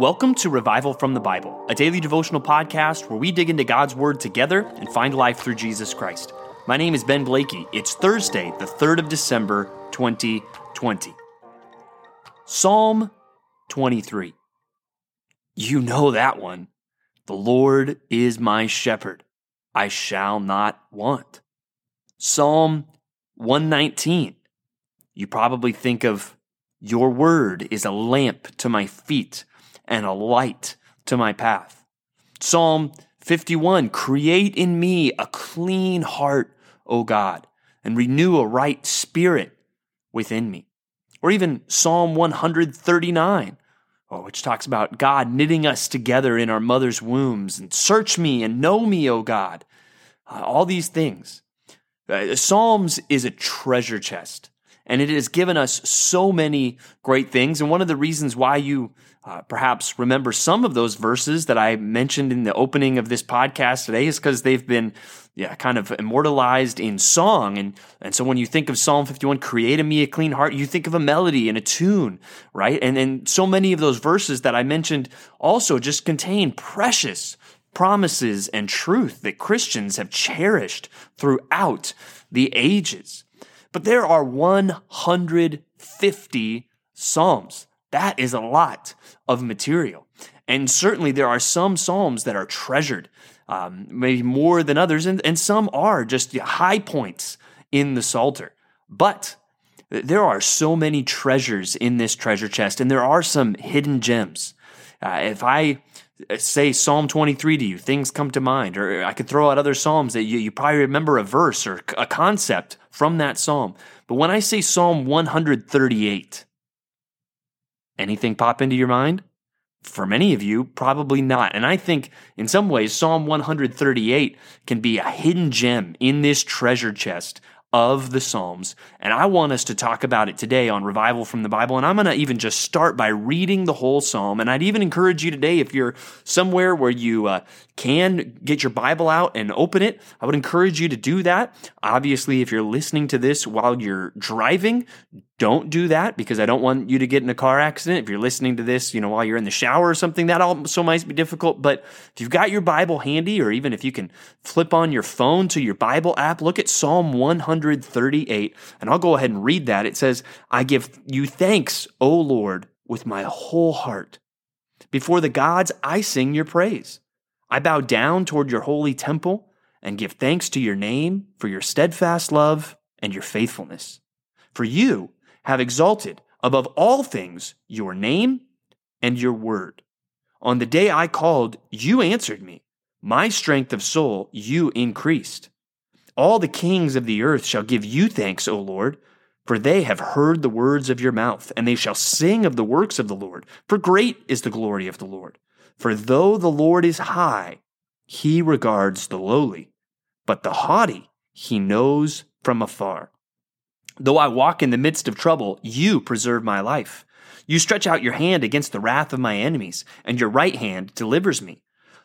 Welcome to Revival from the Bible, a daily devotional podcast where we dig into God's Word together and find life through Jesus Christ. My name is Ben Blakey. It's Thursday, the 3rd of December, 2020. Psalm 23. You know that one. The Lord is my shepherd. I shall not want. Psalm 119. You probably think of your word is a lamp to my feet and a light to my path. Psalm 51 Create in me a clean heart, O God, and renew a right spirit within me. Or even Psalm 139, oh, which talks about God knitting us together in our mother's wombs and search me and know me, O God. Uh, all these things. Uh, Psalms is a treasure chest and it has given us so many great things. And one of the reasons why you uh, perhaps remember some of those verses that I mentioned in the opening of this podcast today is because they've been yeah, kind of immortalized in song. And, and so when you think of Psalm 51, create in me a clean heart, you think of a melody and a tune, right? And, and so many of those verses that I mentioned also just contain precious promises and truth that Christians have cherished throughout the ages. But there are 150 Psalms. That is a lot of material. And certainly there are some Psalms that are treasured, um, maybe more than others, and, and some are just high points in the Psalter. But there are so many treasures in this treasure chest, and there are some hidden gems. Uh, if I say Psalm 23 to you, things come to mind. Or I could throw out other Psalms that you, you probably remember a verse or a concept from that Psalm. But when I say Psalm 138, anything pop into your mind? For many of you, probably not. And I think in some ways, Psalm 138 can be a hidden gem in this treasure chest of the Psalms. And I want us to talk about it today on Revival from the Bible. And I'm going to even just start by reading the whole Psalm. And I'd even encourage you today, if you're somewhere where you uh, can get your Bible out and open it, I would encourage you to do that. Obviously, if you're listening to this while you're driving, don't do that because I don't want you to get in a car accident. If you're listening to this, you know, while you're in the shower or something, that also might be difficult. But if you've got your Bible handy, or even if you can flip on your phone to your Bible app, look at Psalm 138, and I'll go ahead and read that. It says, I give you thanks, O Lord, with my whole heart. Before the gods, I sing your praise. I bow down toward your holy temple and give thanks to your name for your steadfast love and your faithfulness. For you, have exalted above all things your name and your word. On the day I called, you answered me. My strength of soul you increased. All the kings of the earth shall give you thanks, O Lord, for they have heard the words of your mouth, and they shall sing of the works of the Lord. For great is the glory of the Lord. For though the Lord is high, he regards the lowly, but the haughty he knows from afar. Though I walk in the midst of trouble, you preserve my life. You stretch out your hand against the wrath of my enemies, and your right hand delivers me.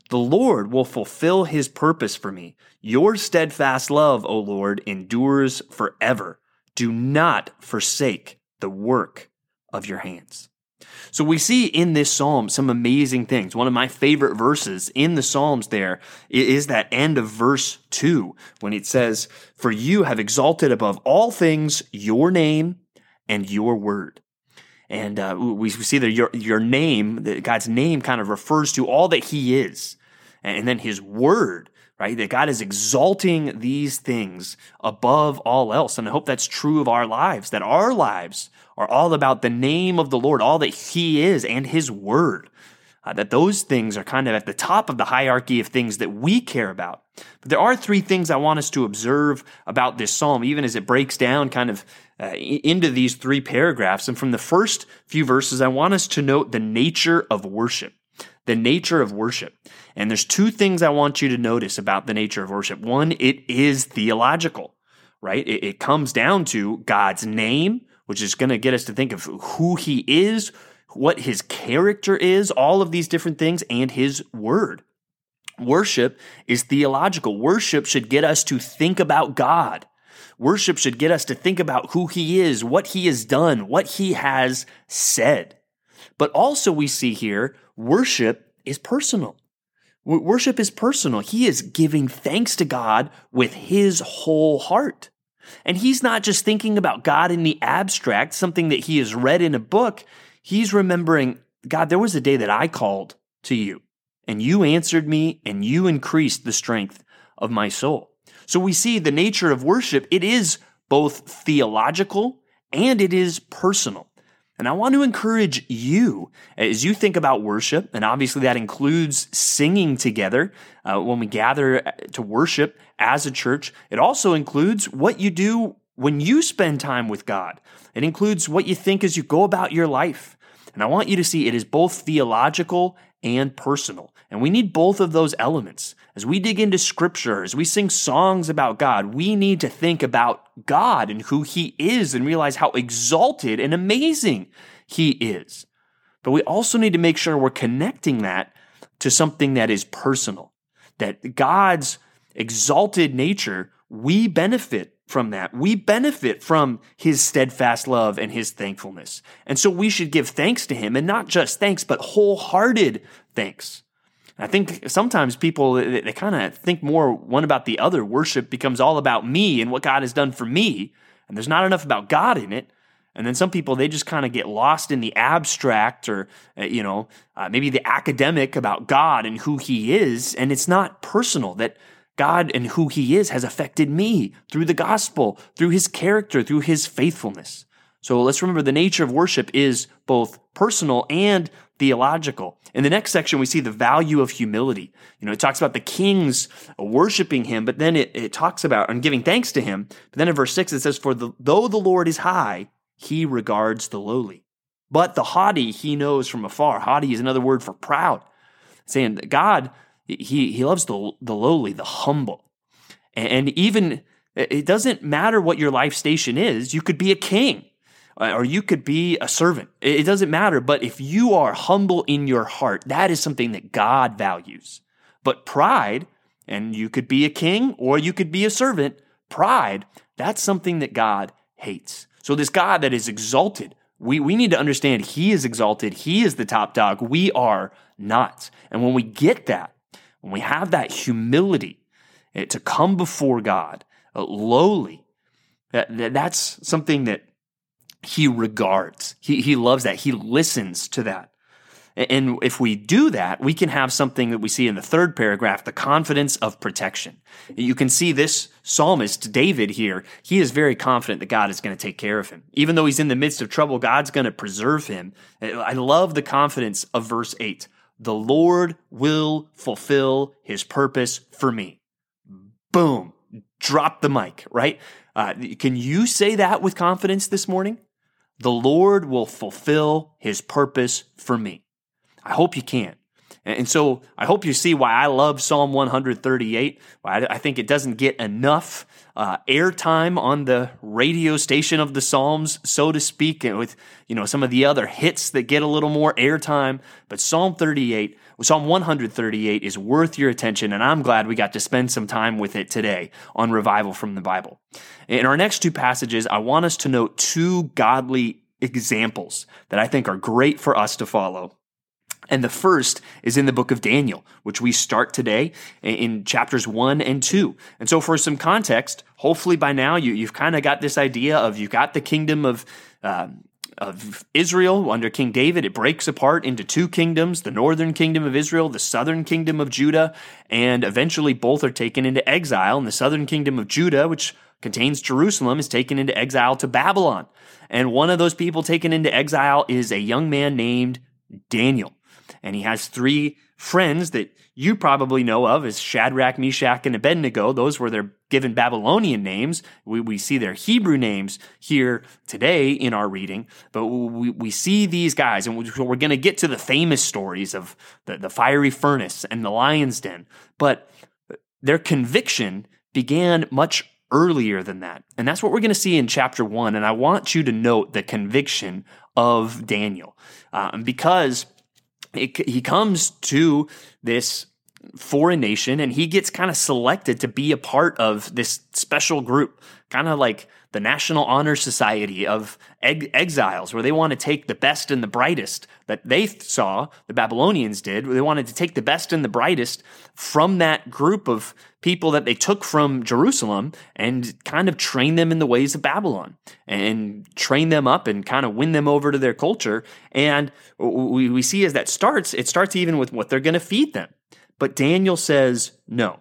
The Lord will fulfill his purpose for me. Your steadfast love, O Lord, endures forever. Do not forsake the work of your hands. So we see in this psalm some amazing things. One of my favorite verses in the psalms there is that end of verse 2 when it says, For you have exalted above all things your name and your word. And uh, we see that your, your name, God's name kind of refers to all that he is. And then his word right? That God is exalting these things above all else. And I hope that's true of our lives, that our lives are all about the name of the Lord, all that He is and His Word. Uh, that those things are kind of at the top of the hierarchy of things that we care about. But there are three things I want us to observe about this psalm, even as it breaks down kind of uh, into these three paragraphs. And from the first few verses, I want us to note the nature of worship. The nature of worship. And there's two things I want you to notice about the nature of worship. One, it is theological, right? It, it comes down to God's name, which is going to get us to think of who he is, what his character is, all of these different things, and his word. Worship is theological. Worship should get us to think about God. Worship should get us to think about who he is, what he has done, what he has said. But also, we see here worship is personal. Worship is personal. He is giving thanks to God with his whole heart. And he's not just thinking about God in the abstract, something that he has read in a book. He's remembering, God, there was a day that I called to you, and you answered me, and you increased the strength of my soul. So we see the nature of worship, it is both theological and it is personal. And I want to encourage you as you think about worship, and obviously that includes singing together uh, when we gather to worship as a church. It also includes what you do when you spend time with God. It includes what you think as you go about your life. And I want you to see it is both theological and personal. And we need both of those elements. As we dig into scripture, as we sing songs about God, we need to think about God and who He is and realize how exalted and amazing He is. But we also need to make sure we're connecting that to something that is personal, that God's exalted nature, we benefit from that. We benefit from his steadfast love and his thankfulness. And so we should give thanks to him and not just thanks, but wholehearted thanks. I think sometimes people, they, they kind of think more one about the other. Worship becomes all about me and what God has done for me. And there's not enough about God in it. And then some people, they just kind of get lost in the abstract or, uh, you know, uh, maybe the academic about God and who he is. And it's not personal that God and who he is has affected me through the gospel, through his character, through his faithfulness. So let's remember the nature of worship is both personal and theological. In the next section, we see the value of humility. You know, it talks about the kings worshiping him, but then it, it talks about and giving thanks to him. But then in verse six, it says, For the, though the Lord is high, he regards the lowly. But the haughty he knows from afar. Haughty is another word for proud, saying that God, he, he loves the, the lowly, the humble. And even it doesn't matter what your life station is, you could be a king uh, or you could be a servant. It doesn't matter. But if you are humble in your heart, that is something that God values. But pride, and you could be a king or you could be a servant, pride, that's something that God hates. So this God that is exalted, we, we need to understand he is exalted. He is the top dog. We are not. And when we get that, when we have that humility to come before God, uh, lowly, that, that, that's something that he regards. He, he loves that. He listens to that. And if we do that, we can have something that we see in the third paragraph, the confidence of protection. You can see this psalmist, David here, he is very confident that God is going to take care of him. Even though he's in the midst of trouble, God's going to preserve him. I love the confidence of verse 8. The Lord will fulfill his purpose for me. Boom. Drop the mic, right? Uh, can you say that with confidence this morning? The Lord will fulfill his purpose for me. I hope you can. And so I hope you see why I love Psalm 138. I think it doesn't get enough uh, airtime on the radio station of the Psalms, so to speak, with you know some of the other hits that get a little more airtime. But Psalm 38, Psalm 138 is worth your attention, and I'm glad we got to spend some time with it today on revival from the Bible. In our next two passages, I want us to note two godly examples that I think are great for us to follow. And the first is in the book of Daniel, which we start today in chapters one and two. And so, for some context, hopefully by now you, have kind of got this idea of you've got the kingdom of. Uh, of Israel under King David, it breaks apart into two kingdoms the northern kingdom of Israel, the southern kingdom of Judah, and eventually both are taken into exile. And the southern kingdom of Judah, which contains Jerusalem, is taken into exile to Babylon. And one of those people taken into exile is a young man named Daniel and he has three friends that you probably know of as Shadrach, Meshach, and Abednego. Those were their given Babylonian names. We, we see their Hebrew names here today in our reading, but we, we see these guys, and we're going to get to the famous stories of the, the fiery furnace and the lion's den. But their conviction began much earlier than that. And that's what we're going to see in chapter one. And I want you to note the conviction of Daniel um, because it, he comes to this foreign nation and he gets kind of selected to be a part of this special group, kind of like the National Honor Society of exiles, where they want to take the best and the brightest that they saw, the Babylonians did. They wanted to take the best and the brightest from that group of people that they took from Jerusalem and kind of train them in the ways of Babylon and train them up and kind of win them over to their culture. And we, we see as that starts, it starts even with what they're going to feed them. But Daniel says, no.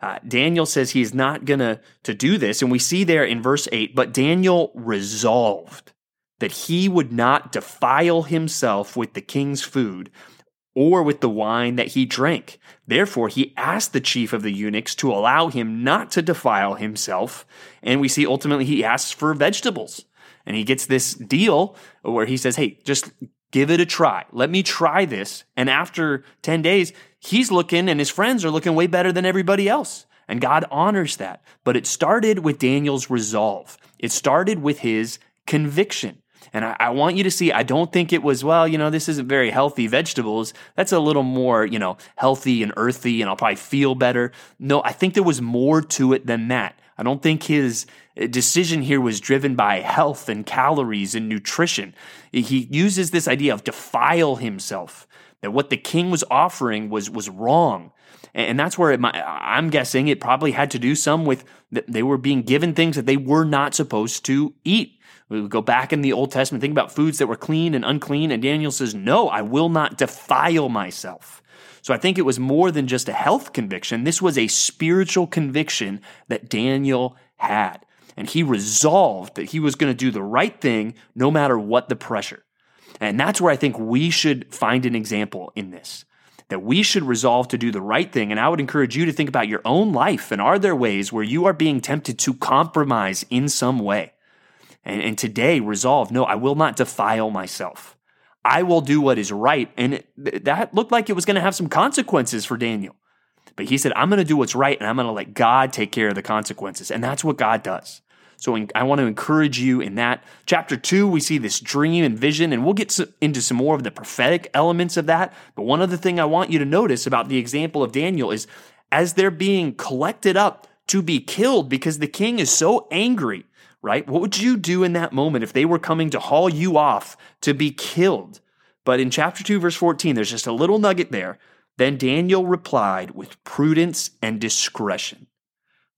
Uh, Daniel says he's not going to to do this, and we see there in verse eight. But Daniel resolved that he would not defile himself with the king's food or with the wine that he drank. Therefore, he asked the chief of the eunuchs to allow him not to defile himself. And we see ultimately he asks for vegetables. And he gets this deal where he says, Hey, just give it a try. Let me try this. And after 10 days, he's looking and his friends are looking way better than everybody else. And God honors that. But it started with Daniel's resolve. It started with his conviction. And I, I, want you to see, I don't think it was, well, you know, this isn't very healthy vegetables. That's a little more, you know, healthy and earthy, and I'll probably feel better. No, I think there was more to it than that. I don't think his uh, decision here was driven by health and calories and nutrition. He uses this idea of defile himself, that what the king was offering was, was wrong. And that's where might, I'm guessing it probably had to do some with they were being given things that they were not supposed to eat. We go back in the Old Testament, think about foods that were clean and unclean, and Daniel says, No, I will not defile myself. So I think it was more than just a health conviction. This was a spiritual conviction that Daniel had. And he resolved that he was going to do the right thing no matter what the pressure. And that's where I think we should find an example in this. That we should resolve to do the right thing. And I would encourage you to think about your own life. And are there ways where you are being tempted to compromise in some way? and, and today resolve, no, I will not defile myself. I will do what is right. And that looked like it was going to have some consequences for Daniel. But he said, I'm going to do what's right and I'm going to let God take care of the consequences. And that's what God does. So I want to encourage you in that. Chapter two, we see this dream and vision, and we'll get into some more of the prophetic elements of that. But one other thing I want you to notice about the example of Daniel is as they're being collected up to be killed because the king is so angry right? What would you do in that moment if they were coming to haul you off to be killed? But in chapter 2, verse 14, there's just a little nugget there. Then Daniel replied with prudence and discretion,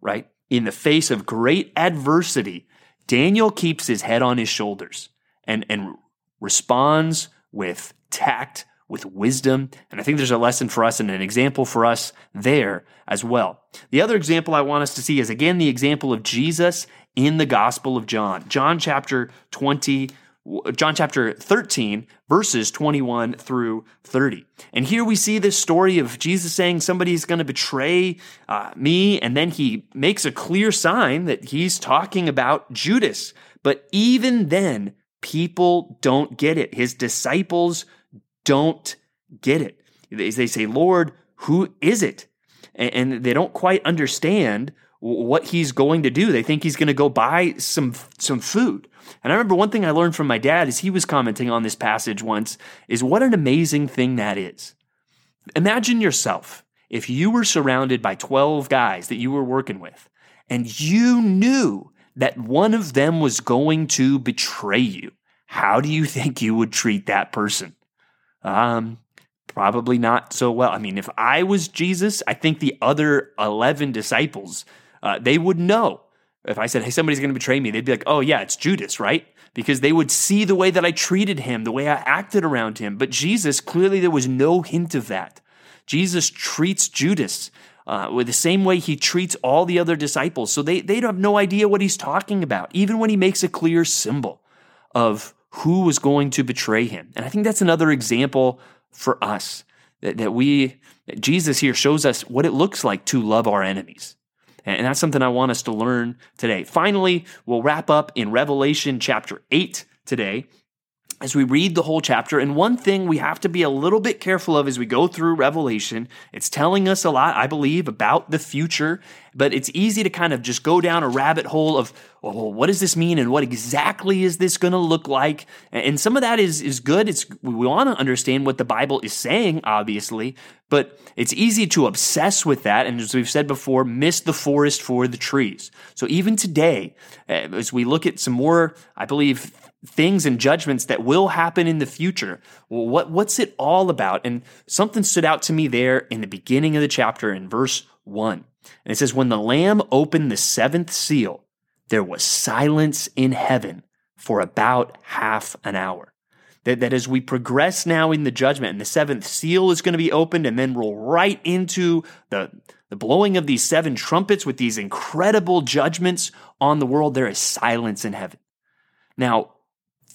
right? In the face of great adversity, Daniel keeps his head on his shoulders and, and responds with tact, with wisdom. And I think there's a lesson for us and an example for us there as well. The other example I want us to see is again the example of Jesus in the Gospel of John. John chapter 20, John chapter 13, verses 21 through 30. And here we see this story of Jesus saying somebody's going to betray uh, me, and then he makes a clear sign that he's talking about Judas. But even then, people don't get it. His disciples don't get it. They, say, Lord, who is it? And, and they don't quite understand what he's going to do. They think he's going to go buy some some food. And I remember one thing I learned from my dad as he was commenting on this passage once is what an amazing thing that is. Imagine yourself if you were surrounded by 12 guys that you were working with and you knew that one of them was going to betray you. How do you think you would treat that person? Um, probably not so well. I mean, if I was Jesus, I think the other 11 disciples uh, they would know. If I said, hey, somebody's going to betray me, they'd be like, oh, yeah, it's Judas, right? Because they would see the way that I treated him, the way I acted around him. But Jesus, clearly, there was no hint of that. Jesus treats Judas uh, with the same way he treats all the other disciples. So they, they have no idea what he's talking about, even when he makes a clear symbol of who was going to betray him. And I think that's another example for us that, that we, Jesus here shows us what it looks like to love our enemies. And that's something I want us to learn today. Finally, we'll wrap up in Revelation chapter 8 today. As we read the whole chapter. And one thing we have to be a little bit careful of as we go through Revelation, it's telling us a lot, I believe, about the future, but it's easy to kind of just go down a rabbit hole of, oh, well, what does this mean and what exactly is this going to look like? And some of that is, is good. It's, we want to understand what the Bible is saying, obviously, but it's easy to obsess with that. And as we've said before, miss the forest for the trees. So even today, as we look at some more, I believe, things and judgments that will happen in the future. What, what's it all about? And something stood out to me there in the beginning of the chapter in verse 1. And it says, When the Lamb opened the seventh seal, there was silence in heaven for about half an hour. That, that as we progress now in the judgment, and the seventh seal is going to be opened, and then roll right into the, the blowing of these seven trumpets with these incredible judgments on the world, there is silence in heaven. Now,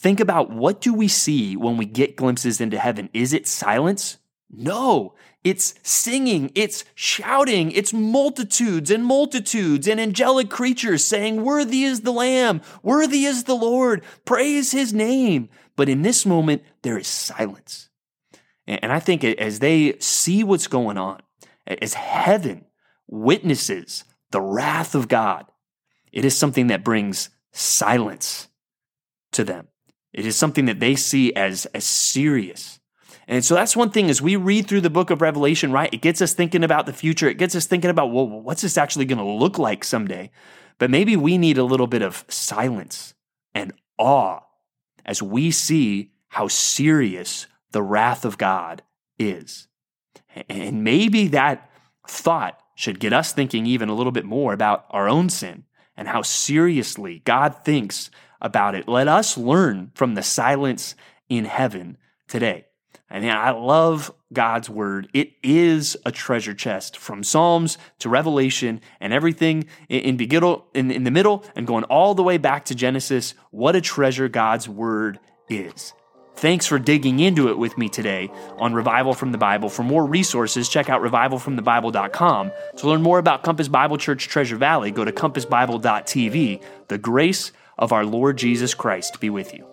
Think about what do we see when we get glimpses into heaven? Is it silence? No, it's singing, it's shouting, it's multitudes and multitudes and angelic creatures saying, Worthy is the Lamb, worthy is the Lord, praise his name. But in this moment, there is silence. And I think as they see what's going on, as heaven witnesses the wrath of God, it is something that brings silence to them. It is something that they see as, as serious. And so that's one thing as we read through the book of Revelation, right? It gets us thinking about the future. It gets us thinking about, well, what's this actually going to look like someday? But maybe we need a little bit of silence and awe as we see how serious the wrath of God is. And maybe that thought should get us thinking even a little bit more about our own sin and how seriously God thinks about it. Let us learn from the silence in heaven today. And I love God's word. It is a treasure chest from Psalms to Revelation and everything in, in, in the middle and going all the way back to Genesis. What a treasure God's word is. Thanks for digging into it with me today on Revival from the Bible. For more resources, check out revivalfromthebible.com. To learn more about Compass Bible Church Treasure Valley, go to compassbible.tv. The grace of our Lord Jesus Christ be with you.